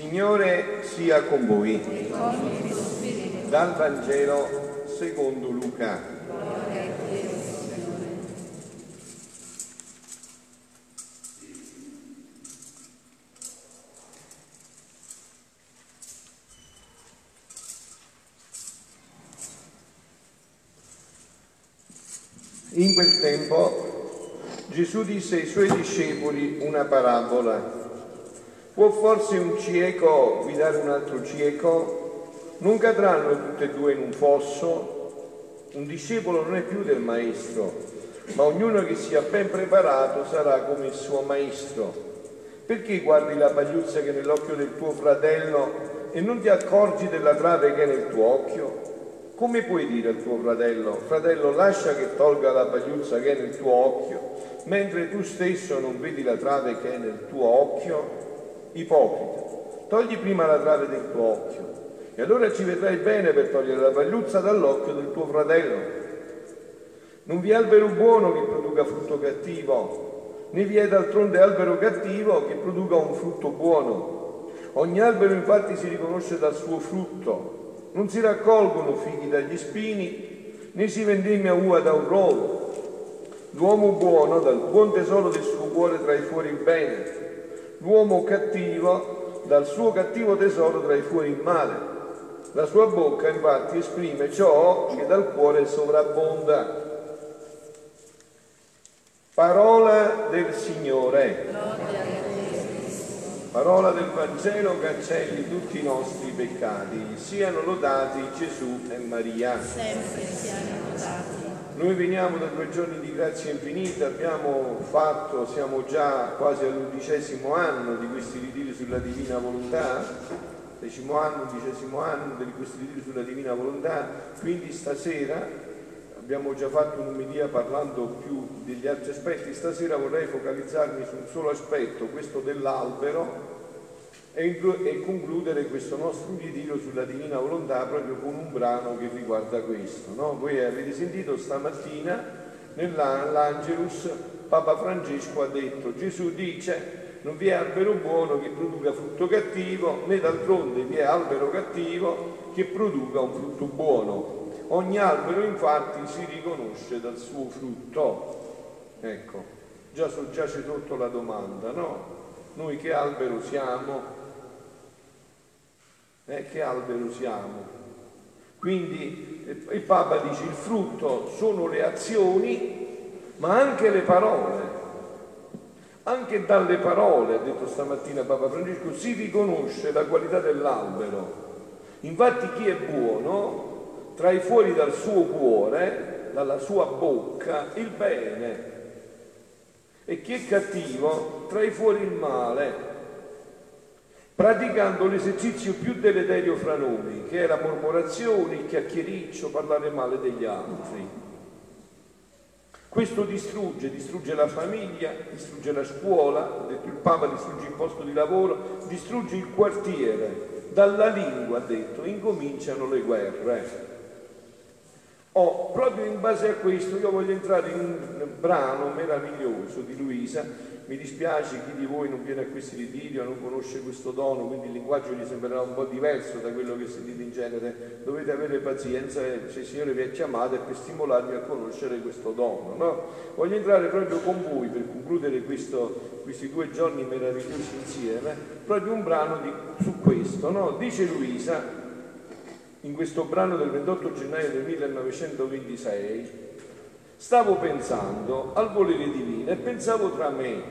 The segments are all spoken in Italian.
Signore sia con voi. Dal Vangelo secondo Luca. In quel tempo Gesù disse ai suoi discepoli una parabola Può forse un cieco guidare un altro cieco? Non cadranno tutte e due in un fosso? Un discepolo non è più del maestro, ma ognuno che sia ben preparato sarà come il suo maestro. Perché guardi la pagliuzza che è nell'occhio del tuo fratello e non ti accorgi della trave che è nel tuo occhio? Come puoi dire al tuo fratello, fratello lascia che tolga la pagliuzza che è nel tuo occhio, mentre tu stesso non vedi la trave che è nel tuo occhio? Ipocrita, togli prima la trave del tuo occhio e allora ci vedrai bene per togliere la pagliuzza dall'occhio del tuo fratello. Non vi è albero buono che produca frutto cattivo, né vi è d'altronde albero cattivo che produca un frutto buono. Ogni albero infatti si riconosce dal suo frutto. Non si raccolgono fighi dagli spini, né si vendemmia uva da un rovo. L'uomo buono dal buon tesoro del suo cuore trae fuori il bene l'uomo cattivo dal suo cattivo tesoro trae fuori il male. La sua bocca infatti esprime ciò che dal cuore sovrabbonda. Parola del Signore. Parola del Vangelo cancelli tutti i nostri peccati. Siano lodati Gesù e Maria. Sempre siano lodati. Noi veniamo da due giorni di grazia infinita, abbiamo fatto, siamo già quasi all'undicesimo anno di questi ritiri sulla divina volontà, decimo anno, undicesimo anno di questi ritiri sulla divina volontà, quindi stasera abbiamo già fatto un'umilia parlando più degli altri aspetti, stasera vorrei focalizzarmi su un solo aspetto, questo dell'albero, e, concludere questo nostro ritiro sulla divina volontà proprio con un brano che riguarda questo. No? Voi avete sentito stamattina nell'Angelus Papa Francesco ha detto Gesù dice non vi è albero buono che produca frutto cattivo né d'altronde vi è albero cattivo che produca un frutto buono. Ogni albero infatti si riconosce dal suo frutto. Ecco, già soggiace sotto la domanda, no? Noi che albero siamo? Eh, che albero siamo. Quindi eh, il Papa dice il frutto sono le azioni, ma anche le parole. Anche dalle parole, ha detto stamattina Papa Francesco, si riconosce la qualità dell'albero. Infatti chi è buono trae fuori dal suo cuore, dalla sua bocca, il bene. E chi è cattivo trae fuori il male praticando l'esercizio più deleterio fra noi, che è la mormorazione, il chiacchiericcio, parlare male degli altri. Questo distrugge, distrugge la famiglia, distrugge la scuola, ha detto il Papa, distrugge il posto di lavoro, distrugge il quartiere. Dalla lingua, ha detto, incominciano le guerre. Oh, proprio in base a questo io voglio entrare in un brano meraviglioso di Luisa mi dispiace chi di voi non viene a questi ritiri o non conosce questo dono, quindi il linguaggio gli sembrerà un po' diverso da quello che sentite in genere. Dovete avere pazienza se il Signore vi ha chiamato per stimolarvi a conoscere questo dono. No? Voglio entrare proprio con voi per concludere questo, questi due giorni meravigliosi insieme, proprio un brano di, su questo. No? Dice Luisa, in questo brano del 28 gennaio del 1926, stavo pensando al volere divino e pensavo tra me,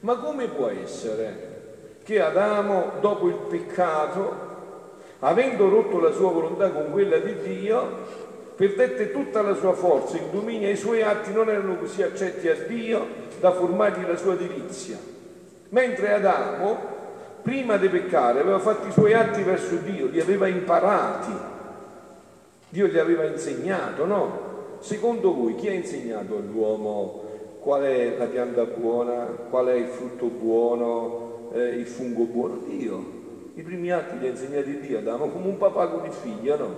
ma come può essere che Adamo, dopo il peccato, avendo rotto la sua volontà con quella di Dio, perdette tutta la sua forza, il dominio e i suoi atti non erano così accetti a Dio da formargli la sua delizia. Mentre Adamo, prima di peccare, aveva fatto i suoi atti verso Dio, li aveva imparati, Dio gli aveva insegnato, no? Secondo voi chi ha insegnato all'uomo qual è la pianta buona, qual è il frutto buono, eh, il fungo buono? Dio. I primi atti li ha insegnati Dio, Adamo, come un papà con il figlio, no?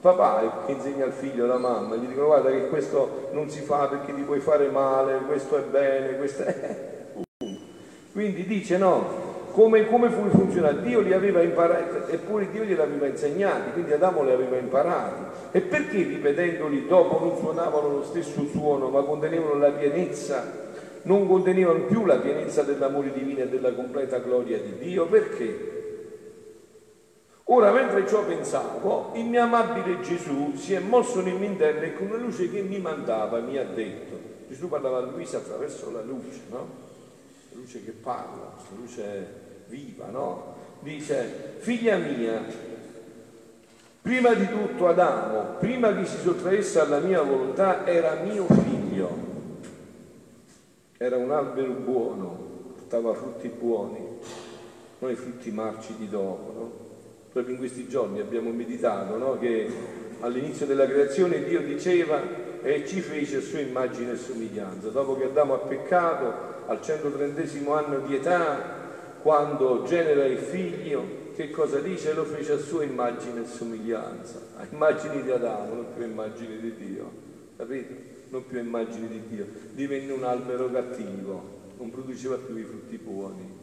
Papà che insegna al figlio, la mamma, gli dicono guarda che questo non si fa perché ti puoi fare male, questo è bene, questo è... Quindi dice no, come, come funziona? Dio li aveva imparati, eppure Dio glieli aveva insegnati, quindi Adamo li aveva imparati. E perché ripetendoli dopo non suonavano lo stesso suono, ma contenevano la pienezza, non contenevano più la pienezza dell'amore divino e della completa gloria di Dio? Perché? Ora, mentre ciò pensavo, il mio amabile Gesù si è mosso nel mio interno e con una luce che mi mandava mi ha detto, Gesù parlava a Luisa attraverso la luce, no? La luce che parla, la luce viva, no? Dice, figlia mia, prima di tutto Adamo, prima che si sottraesse alla mia volontà, era mio figlio, era un albero buono, portava frutti buoni, non i frutti marci di dopo, no? Proprio in questi giorni abbiamo meditato no? che all'inizio della creazione Dio diceva e ci fece a sua immagine e somiglianza. Dopo che Adamo ha peccato, al 130 anno di età, quando genera il figlio, che cosa dice? Lo fece a sua immagine e somiglianza, a immagini di Adamo, non più immagini di Dio, capito? Non più immagini di Dio. Divenne un albero cattivo, non produceva più i frutti buoni.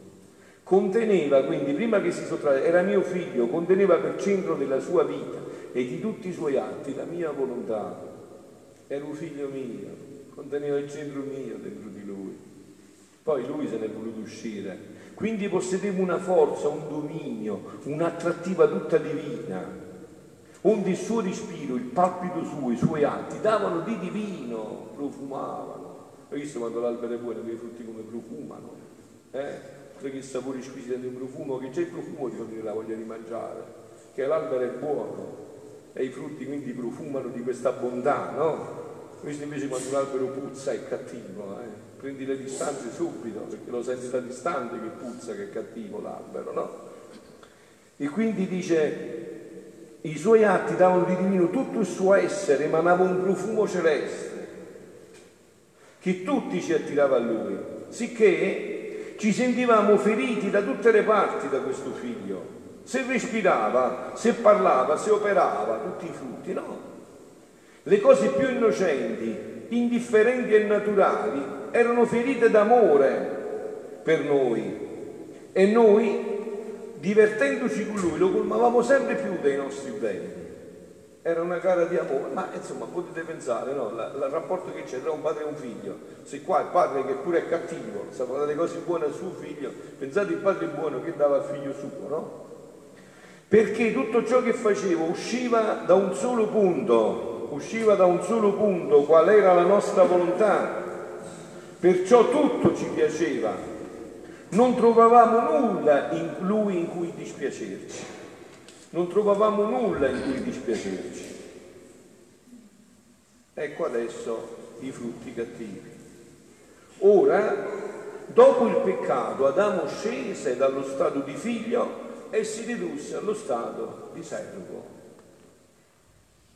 Conteneva quindi, prima che si sottraesse, era mio figlio, conteneva per centro della sua vita e di tutti i suoi atti la mia volontà. Era un figlio mio, conteneva il centro mio dentro di lui. Poi lui se ne è voluto uscire quindi possedeva una forza, un dominio, un'attrattiva tutta divina, onde il suo respiro, il palpito suo, i suoi atti davano di divino, profumavano. Hai visto quando l'albero è buono, quei frutti come profumano? Eh? Che sapore squisito di un profumo, che c'è il profumo di venire la voglia di mangiare, che l'albero è buono e i frutti quindi profumano di questa bontà, no? Questo invece quando l'albero puzza è cattivo, eh? prendi le distanze subito, perché lo senti da distante che puzza, che è cattivo l'albero, no? E quindi dice, i suoi atti davano di divino tutto il suo essere, emanava un profumo celeste, che tutti ci attirava a lui, sicché ci sentivamo feriti da tutte le parti da questo figlio. Se respirava, se parlava, se operava, tutti i frutti, no? Le cose più innocenti, indifferenti e naturali erano ferite d'amore per noi e noi, divertendoci con lui, lo colmavamo sempre più dei nostri beni. Era una gara di amore, ma insomma potete pensare, no? il rapporto che c'è tra un padre e un figlio. Se qua il padre che pure è cattivo, sa fare le cose buone al suo figlio, pensate il padre buono che dava al figlio suo, no? Perché tutto ciò che facevo usciva da un solo punto, usciva da un solo punto, qual era la nostra volontà, Perciò tutto ci piaceva, non trovavamo nulla in lui in cui dispiacerci, non trovavamo nulla in cui dispiacerci. Ecco adesso i frutti cattivi. Ora, dopo il peccato, Adamo scese dallo stato di figlio e si ridusse allo stato di servo,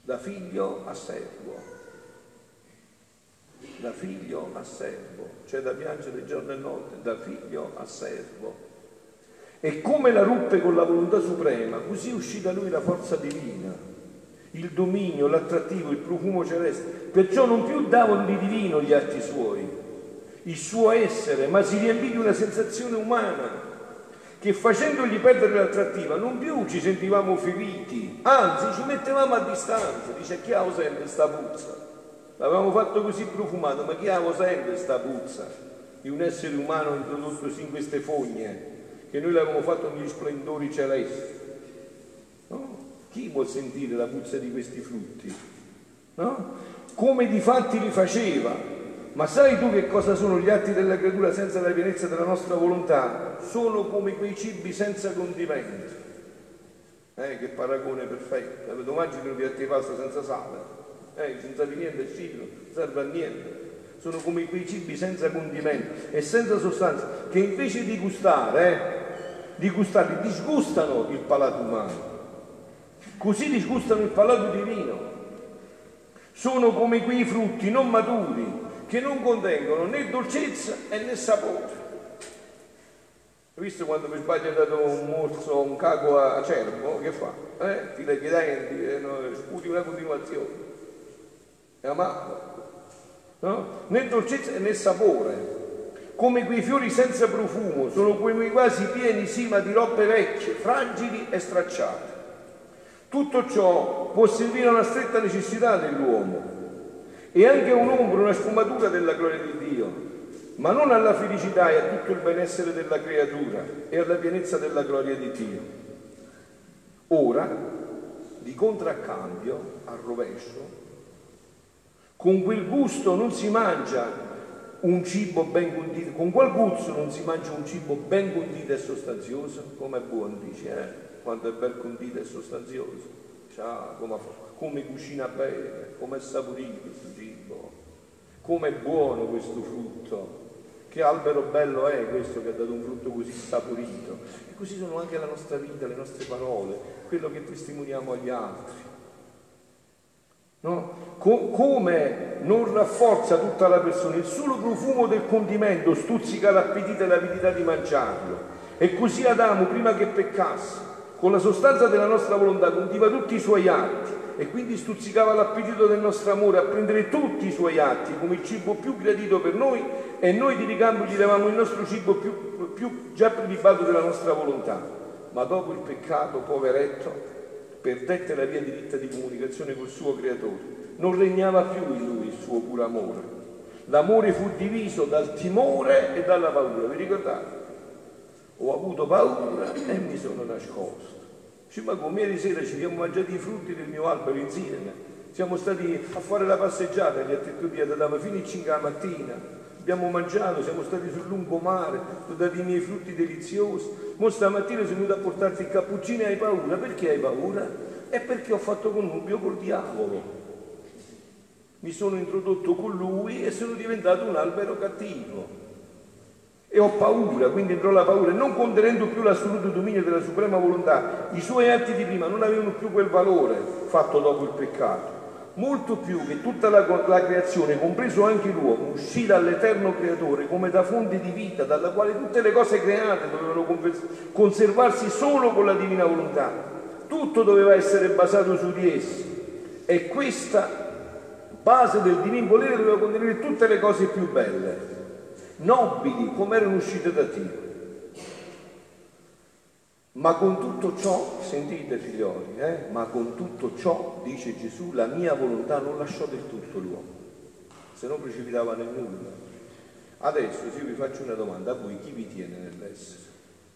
da figlio a servo. Da figlio a servo, cioè da piangere giorno e notte, da figlio a servo. E come la ruppe con la volontà suprema, così uscì da lui la forza divina, il dominio, l'attrattivo, il profumo celeste. Perciò non più davano di divino gli atti suoi, il suo essere, ma si riempì di una sensazione umana che facendogli perdere l'attrattiva non più ci sentivamo feriti, anzi ci mettevamo a distanza, dice chi ha sempre sta puzza? L'avevamo fatto così profumato, ma chi ha sempre sta puzza di un essere umano introdottosi in queste fogne, che noi l'avevamo fatto negli splendori celesti? No? Chi può sentire la puzza di questi frutti? No? Come di fatti li faceva. Ma sai tu che cosa sono gli atti della creatura senza la pienezza della nostra volontà? Sono come quei cibi senza condimenti. Eh, che paragone perfetto. Domani ci un piatto di pasta senza sale eh, senza niente cibo, non serve a niente. Sono come quei cibi senza condimento e senza sostanza, che invece di gustare, eh, di gustarli, disgustano il palato umano. Così disgustano il palato divino. Sono come quei frutti non maturi che non contengono né dolcezza né sapore. Hai visto quando per sbaglio ha dato un morso, un caco a cervo? Che fa? Eh? Ti leghi i denti, eh, no, sputi una continuazione è amato, no? né dolcezza né sapore. come quei fiori senza profumo, sono come quasi pieni sì ma di robe vecchie, fragili e stracciate. Tutto ciò può servire a una stretta necessità dell'uomo e anche un'ombra, una sfumatura della gloria di Dio, ma non alla felicità e a tutto il benessere della creatura e alla pienezza della gloria di Dio. Ora, di contraccambio, al rovescio, con quel gusto non si mangia un cibo ben condito, con quel gusto non si mangia un cibo ben condito e sostanzioso, come è buono, dice, eh? quando è ben condito e sostanzioso. Ciao, come, come cucina bene, come è saporito questo cibo, come è buono questo frutto. Che albero bello è questo che ha dato un frutto così saporito. E così sono anche la nostra vita, le nostre parole, quello che testimoniamo agli altri. No? Co- come non rafforza tutta la persona, il solo profumo del condimento stuzzica l'appetito e l'avidità di mangiarlo. E così Adamo, prima che peccasse, con la sostanza della nostra volontà condiva tutti i suoi atti e quindi stuzzicava l'appetito del nostro amore a prendere tutti i suoi atti come il cibo più gradito per noi e noi di ricambio gli davamo il nostro cibo più, più già prelibato della nostra volontà. Ma dopo il peccato, poveretto, perdette la via diritta di comunicazione col suo creatore. Non regnava più in lui il suo puro amore. L'amore fu diviso dal timore e dalla paura, vi ricordate? Ho avuto paura e mi sono nascosto. Dice, ma come ieri sera ci siamo mangiati i frutti del mio albero insieme. Siamo stati a fare la passeggiata, gli altri due andavamo fino a 5 la mattina. Abbiamo mangiato, siamo stati sul lungomare, ho dato i miei frutti deliziosi. Mo stamattina sono venuto a portarti il cappuccino e hai paura. Perché hai paura? È perché ho fatto connubio col diavolo. Mi sono introdotto con lui e sono diventato un albero cattivo e ho paura, quindi entrò la paura, e non contenendo più l'assoluto dominio della suprema volontà, i suoi atti di prima non avevano più quel valore fatto dopo il peccato. Molto più che tutta la, la creazione, compreso anche l'uomo, uscì dall'eterno creatore come da fonte di vita, dalla quale tutte le cose create dovevano conservarsi solo con la divina volontà. Tutto doveva essere basato su di essi. E questa base del divino volere doveva contenere tutte le cose più belle nobili come erano uscite da Dio. Ma con tutto ciò, sentite figlioli, eh, ma con tutto ciò, dice Gesù, la mia volontà non lasciò del tutto l'uomo, se no precipitava nel nulla. Adesso se io vi faccio una domanda, a voi chi vi tiene nell'essere?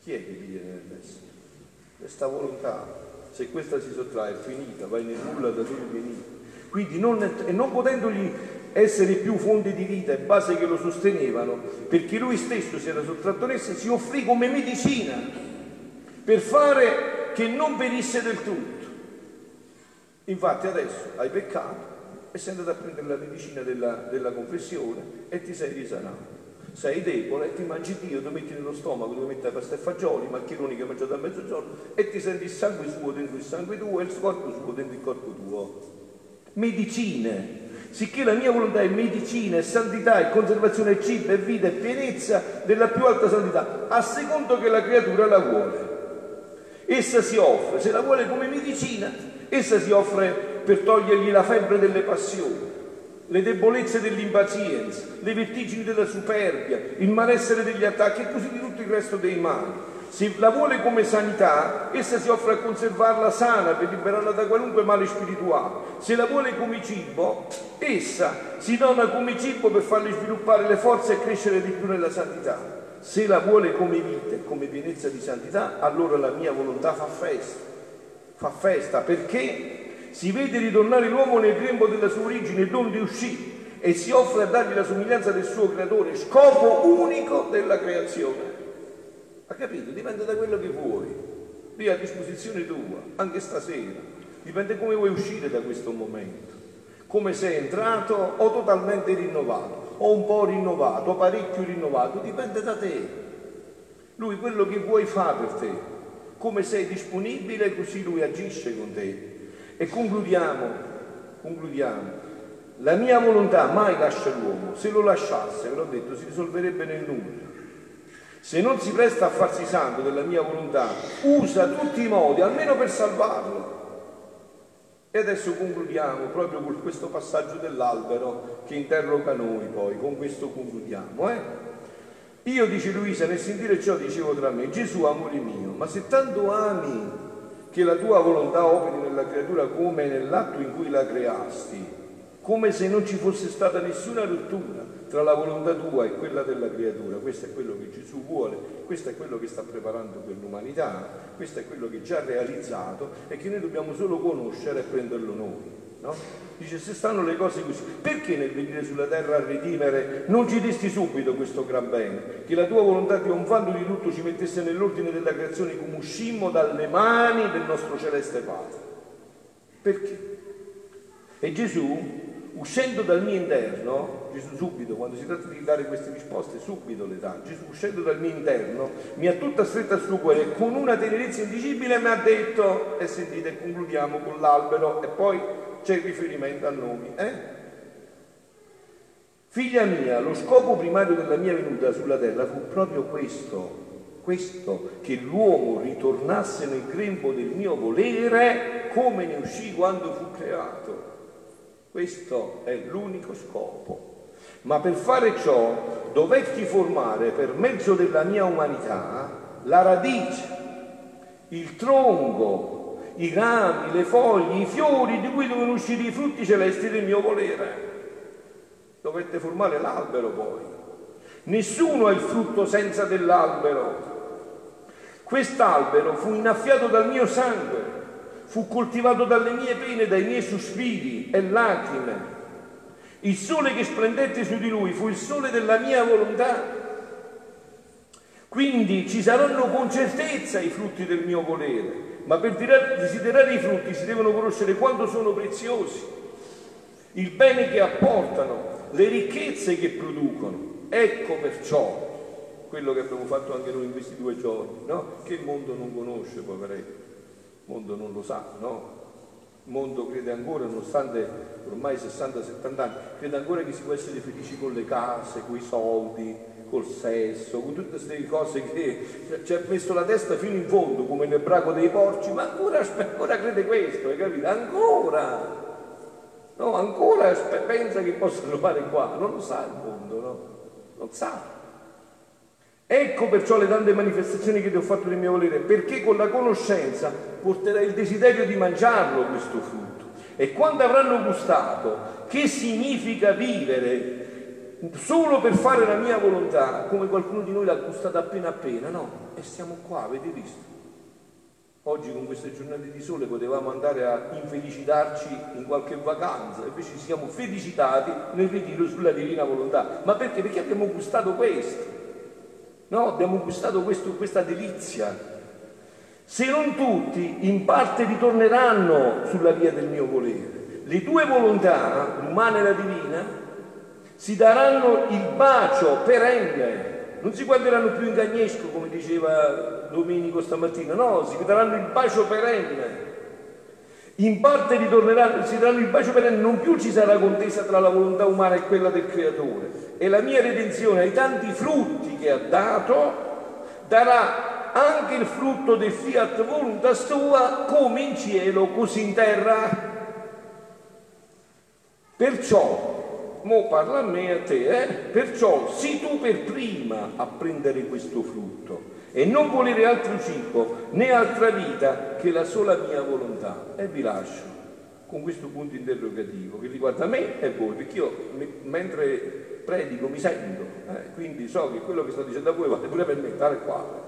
Chi è che vi tiene nell'essere? Questa volontà, se questa si sottrae è finita, vai nel nulla da dove venite. Quindi non, e non potendogli essere più fonte di vita e base che lo sostenevano, perché lui stesso si era sottratto ad essa, si offrì come medicina per fare che non venisse del tutto. Infatti adesso hai peccato e sei andato a prendere la medicina della, della confessione e ti sei risanato. Sei debole e ti mangi Dio, ti metti nello stomaco, ti metti la pasta e fagioli, maccheroni che hai mangiato a mezzogiorno e ti senti il sangue suo dentro il sangue tuo e il corpo suo dentro il corpo tuo. Medicine sicché la mia volontà è medicina, è santità, è conservazione, è cibo, è vita, è pienezza della più alta santità, a secondo che la creatura la vuole. Essa si offre, se la vuole come medicina, essa si offre per togliergli la febbre delle passioni, le debolezze dell'impazienza, le vertigini della superbia, il malessere degli attacchi e così di tutto il resto dei mali se la vuole come sanità, essa si offre a conservarla sana per liberarla da qualunque male spirituale. Se la vuole come cibo, essa si dona come cibo per farle sviluppare le forze e crescere di più nella santità. Se la vuole come vita e come pienezza di santità, allora la mia volontà fa festa. Fa festa perché si vede ritornare l'uomo nel grembo della sua origine, donde uscì, e si offre a dargli la somiglianza del suo creatore, scopo unico della creazione. Ha capito? Dipende da quello che vuoi. Lì a disposizione tua, anche stasera. Dipende come vuoi uscire da questo momento. Come sei entrato o totalmente rinnovato, o un po' rinnovato, o parecchio rinnovato, dipende da te. Lui quello che vuoi fa per te. Come sei disponibile, così lui agisce con te. E concludiamo, concludiamo. La mia volontà mai lascia l'uomo. Se lo lasciasse, ve l'ho detto, si risolverebbe nel nulla. Se non si presta a farsi santo della mia volontà, usa tutti i modi, almeno per salvarlo. E adesso concludiamo proprio con questo passaggio dell'albero che interroga noi poi, con questo concludiamo. Eh? Io, dice Luisa, nel sentire ciò dicevo tra me, Gesù, amore mio, ma se tanto ami che la tua volontà operi nella creatura come nell'atto in cui la creasti, come se non ci fosse stata nessuna rottura tra la volontà tua e quella della creatura. Questo è quello che Gesù vuole, questo è quello che sta preparando per l'umanità, questo è quello che già ha realizzato e che noi dobbiamo solo conoscere e prenderlo noi. No? Dice se stanno le cose così, perché nel venire sulla terra a redimere non ci desti subito questo gran bene? Che la tua volontà trionfando di tutto ci mettesse nell'ordine della creazione come uscimmo dalle mani del nostro celeste Padre. Perché? E Gesù uscendo dal mio interno, Gesù subito, quando si tratta di dare queste risposte, subito le dà, Gesù uscendo dal mio interno, mi ha tutta stretta al suo cuore, con una tenerezza indicibile mi ha detto, e sentite, concludiamo con l'albero, e poi c'è il riferimento a nomi, eh? Figlia mia, lo scopo primario della mia venuta sulla terra fu proprio questo, questo, che l'uomo ritornasse nel grembo del mio volere come ne uscì quando fu creato. Questo è l'unico scopo. Ma per fare ciò dovetti formare per mezzo della mia umanità la radice, il tronco, i rami, le foglie, i fiori di cui devono uscire i frutti celesti del mio volere. Dovette formare l'albero poi. Nessuno ha il frutto senza dell'albero. Quest'albero fu innaffiato dal mio sangue fu coltivato dalle mie pene, dai miei sospiri e lacrime. Il sole che splendette su di lui fu il sole della mia volontà. Quindi ci saranno con certezza i frutti del mio volere, ma per desiderare i frutti si devono conoscere quanto sono preziosi, il bene che apportano, le ricchezze che producono. Ecco perciò quello che abbiamo fatto anche noi in questi due giorni, no? che il mondo non conosce, poveretti. Mondo non lo sa, no? Il mondo crede ancora, nonostante ormai 60-70 anni, crede ancora che si può essere felici con le case, con i soldi, col sesso, con tutte queste cose che ci ha messo la testa fino in fondo, come nel braco dei porci, ma ancora, ancora crede questo, hai capito? Ancora! No, ancora pensa che possano fare qua, non lo sa il mondo, no? Non sa. Ecco perciò le tante manifestazioni che ti ho fatto del mio volere, perché con la conoscenza porterai il desiderio di mangiarlo questo frutto. E quando avranno gustato che significa vivere solo per fare la mia volontà, come qualcuno di noi l'ha gustata appena appena, no? E siamo qua, avete visto? Oggi con queste giornate di sole potevamo andare a infelicitarci in qualche vacanza, invece siamo felicitati nel ritiro sulla divina volontà. Ma perché? Perché abbiamo gustato questo. No, abbiamo gustato questo, questa delizia. Se non tutti, in parte ritorneranno sulla via del mio volere. Le due volontà, l'umana e la divina, si daranno il bacio perenne. Non si guarderanno più in cagnesco, come diceva Domenico stamattina, no, si daranno il bacio perenne. In parte ritorneranno, si daranno il bacio perenne, non più ci sarà contesa tra la volontà umana e quella del Creatore e la mia redenzione ai tanti frutti che ha dato, darà anche il frutto del fiat voluntas tua come in cielo così in terra. Perciò, mo parla a me e a te, eh? perciò sii tu per prima a prendere questo frutto e non volere altro cibo né altra vita che la sola mia volontà. E vi lascio con questo punto interrogativo che riguarda me e voi, perché io mentre predico mi sento, eh, quindi so che quello che sto dicendo a voi vale pure per me, tale quale,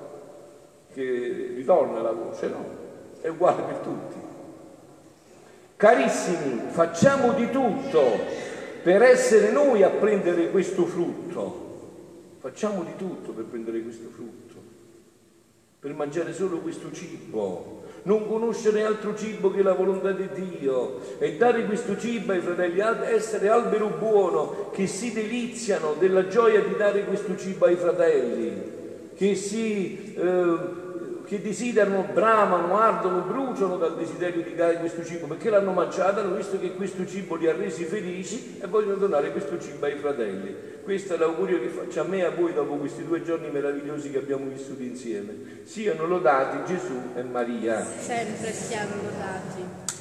che ritorna la voce, no? È uguale per tutti. Carissimi, facciamo di tutto per essere noi a prendere questo frutto. Facciamo di tutto per prendere questo frutto, per mangiare solo questo cibo, non conoscere altro cibo che la volontà di Dio e dare questo cibo ai fratelli, essere albero buono che si deliziano della gioia di dare questo cibo ai fratelli, che si... Eh, che desiderano, bramano, ardono, bruciano dal desiderio di dare questo cibo perché l'hanno mangiato, hanno visto che questo cibo li ha resi felici e vogliono donare questo cibo ai fratelli. Questo è l'augurio che faccio a me e a voi dopo questi due giorni meravigliosi che abbiamo vissuto insieme. Siano lodati Gesù e Maria. Sempre siano lodati.